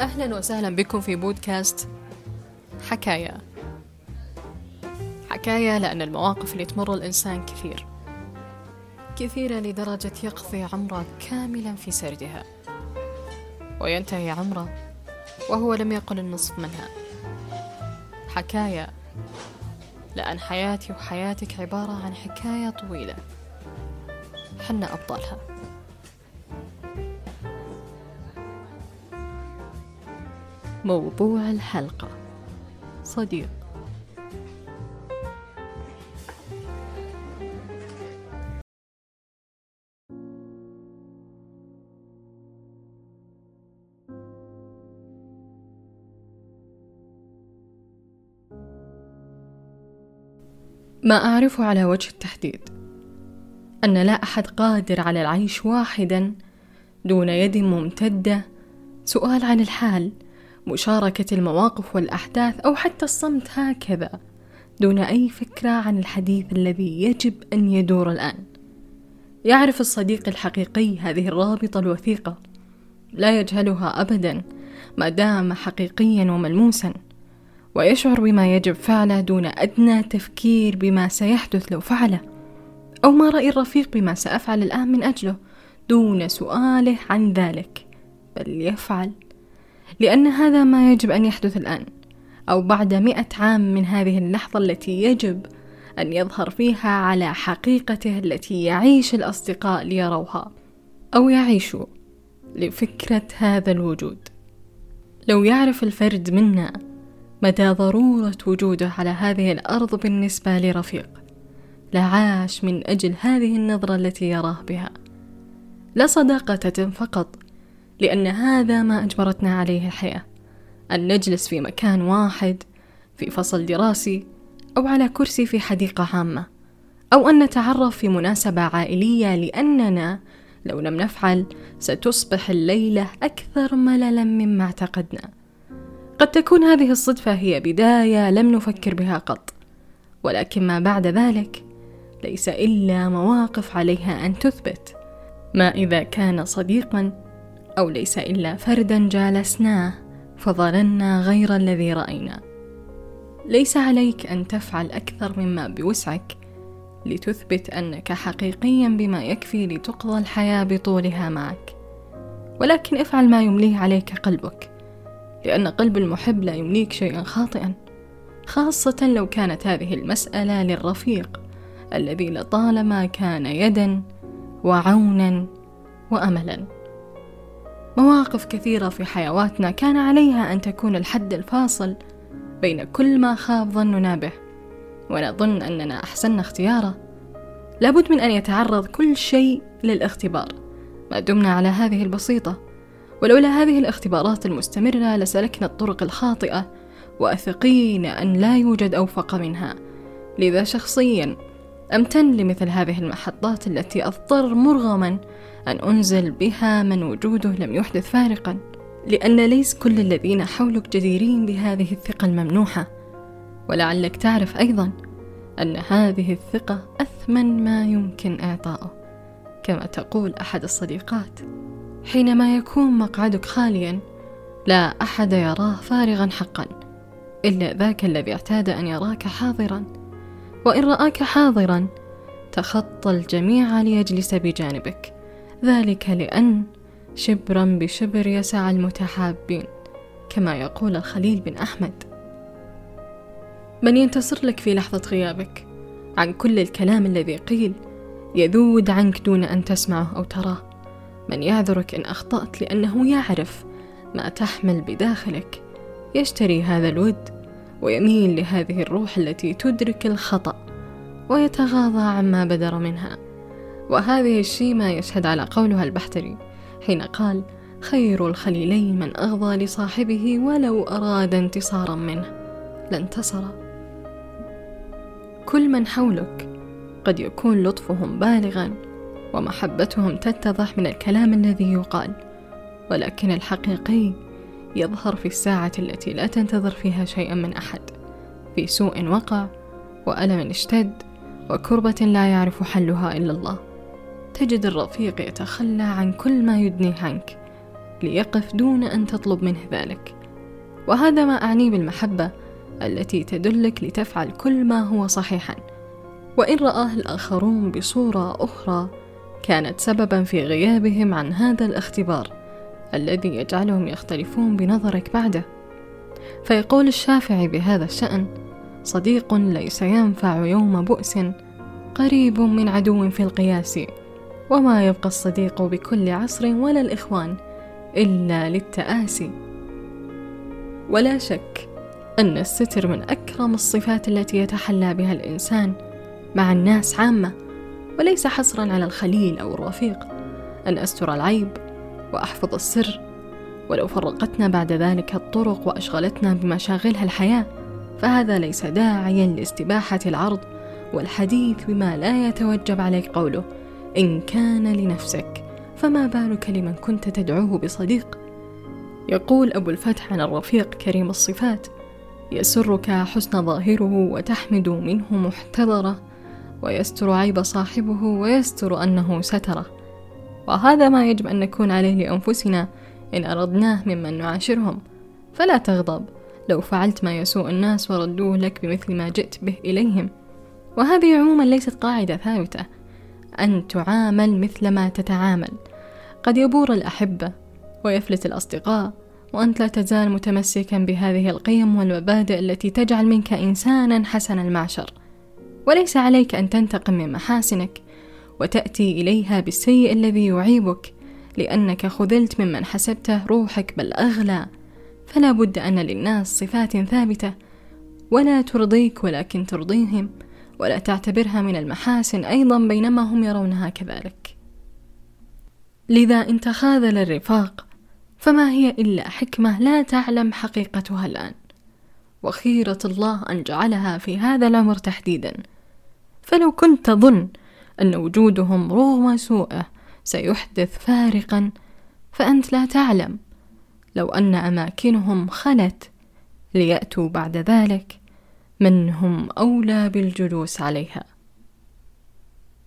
أهلا وسهلا بكم في بودكاست حكاية حكاية لأن المواقف اللي تمر الإنسان كثير. كثيرة لدرجة يقضي عمره كاملا في سردها. وينتهي عمره وهو لم يقل النصف منها. حكاية لأن حياتي وحياتك عبارة عن حكاية طويلة. حنا أبطالها. موضوع الحلقة. صديق. ما أعرفه على وجه التحديد. أن لا أحد قادر على العيش واحدا دون يد ممتدة. سؤال عن الحال. مشاركة المواقف والأحداث أو حتى الصمت هكذا دون أي فكرة عن الحديث الذي يجب أن يدور الآن. يعرف الصديق الحقيقي هذه الرابطة الوثيقة. لا يجهلها أبدا ما دام حقيقيا وملموسا. ويشعر بما يجب فعله دون أدنى تفكير بما سيحدث لو فعله أو ما رأي الرفيق بما سأفعل الآن من أجله دون سؤاله عن ذلك. بل يفعل لأن هذا ما يجب أن يحدث الآن أو بعد مئة عام من هذه اللحظة التي يجب أن يظهر فيها على حقيقته التي يعيش الأصدقاء ليروها أو يعيشوا لفكرة هذا الوجود. لو يعرف الفرد منا مدى ضرورة وجوده على هذه الأرض بالنسبة لرفيق لعاش من أجل هذه النظرة التي يراه بها. لا صداقة فقط لأن هذا ما أجبرتنا عليه الحياة. أن نجلس في مكان واحد في فصل دراسي أو على كرسي في حديقة عامة أو أن نتعرف في مناسبة عائلية لأننا لو لم نفعل ستصبح الليلة أكثر مللا مما اعتقدنا. قد تكون هذه الصدفة هي بداية لم نفكر بها قط. ولكن ما بعد ذلك ليس إلا مواقف عليها أن تثبت. ما إذا كان صديقا أو ليس إلا فردا جالسناه فظننا غير الذي رأينا. ليس عليك أن تفعل أكثر مما بوسعك لتثبت أنك حقيقيا بما يكفي لتقضى الحياة بطولها معك. ولكن افعل ما يمليه عليك قلبك لأن قلب المحب لا يمليك شيئا خاطئا خاصة لو كانت هذه المسألة للرفيق الذي لطالما كان يدا وعونا وأملا. مواقف كثيرة في حيواتنا كان عليها أن تكون الحد الفاصل بين كل ما خاب ظننا به. ونظن أننا أحسن اختياره. لابد من أن يتعرض كل شيء للاختبار. ما دمنا على هذه البسيطة. ولولا هذه الاختبارات المستمرة لسلكنا الطرق الخاطئة واثقين أن لا يوجد أوفق منها. لذا شخصيا أمتن لمثل هذه المحطات التي أضطر مرغما أن أنزل بها من وجوده لم يحدث فارقا لأن ليس كل الذين حولك جديرين بهذه الثقة الممنوحة. ولعلك تعرف أيضا أن هذه الثقة أثمن ما يمكن إعطاؤه. كما تقول أحد الصديقات حينما يكون مقعدك خاليا لا أحد يراه فارغا حقا إلا ذاك الذي اعتاد أن يراك حاضرا. وإن رآك حاضرا تخطى الجميع ليجلس بجانبك. ذلك لأن شبرا بشبر يسع المتحابين كما يقول الخليل بن أحمد. من ينتصر لك في لحظة غيابك؟ عن كل الكلام الذي قيل يذود عنك دون أن تسمعه أو تراه. من يعذرك إن أخطأت لأنه يعرف ما تحمل بداخلك يشتري هذا الود ويميل لهذه الروح التي تدرك الخطأ ويتغاضى عما بدر منها. وهذه الشيمة يشهد على قولها البحتري حين قال خير الخليلين من أغضى لصاحبه ولو أراد انتصارا منه. لانتصر كل من حولك قد يكون لطفهم بالغا ومحبتهم تتضح من الكلام الذي يقال ولكن الحقيقي يظهر في الساعة التي لا تنتظر فيها شيئا من أحد في سوء وقع وألم اشتد وكربة لا يعرف حلها إلا الله. تجد الرفيق يتخلى عن كل ما يدنيه عنك ليقف دون أن تطلب منه ذلك. وهذا ما أعني بالمحبة التي تدلك لتفعل كل ما هو صحيحا. وإن رآه الآخرون بصورة أخرى كانت سببا في غيابهم عن هذا الاختبار. الذي يجعلهم يختلفون بنظرك بعده. فيقول الشافعي بهذا الشأن صديق ليس ينفع يوم بؤس قريب من عدو في القياس وما يبقى الصديق بكل عصر ولا الإخوان إلا للتآسي. ولا شك أن الستر من أكرم الصفات التي يتحلى بها الإنسان مع الناس عامة وليس حصرا على الخليل أو الرفيق. أن أستر العيب وأحفظ السر. ولو فرقتنا بعد ذلك الطرق وأشغلتنا بمشاغلها الحياة فهذا ليس داعيا لاستباحة العرض والحديث بما لا يتوجب عليك قوله إن كان لنفسك فما بالك لمن كنت تدعوه بصديق؟ يقول أبو الفتح عن الرفيق كريم الصفات يسرك حسن ظاهره وتحمد منه محتضره ويستر عيب صاحبه ويستر أنه ستره. وهذا ما يجب أن نكون عليه لأنفسنا. إن أردناه ممن نعاشرهم. فلا تغضب. لو فعلت ما يسوء الناس وردوه لك بمثل ما جئت به إليهم. وهذه عموما ليست قاعدة ثابتة. أن تعامل مثل ما تتعامل. قد يبور الأحبة ويفلت الأصدقاء. وأنت لا تزال متمسكا بهذه القيم والمبادئ التي تجعل منك إنسانا حسن المعشر. وليس عليك أن تنتقم من محاسنك. وتأتي إليها بالسيء الذي يعيبك لأنك خذلت ممن حسبته روحك بل أغلى. فلا بد أن للناس صفات ثابتة ولا ترضيك ولكن ترضيهم ولا تعتبرها من المحاسن أيضا بينما هم يرونها كذلك. لذا إن تخاذل الرفاق فما هي إلا حكمة لا تعلم حقيقتها الآن. وخيرة الله أن جعلها في هذا العمر تحديدا. فلو كنت تظن أن وجودهم رغم سوءه سيحدث فارقا فأنت لا تعلم. لو أن أماكنهم خلت ليأتوا بعد ذلك من هم أولى بالجلوس عليها.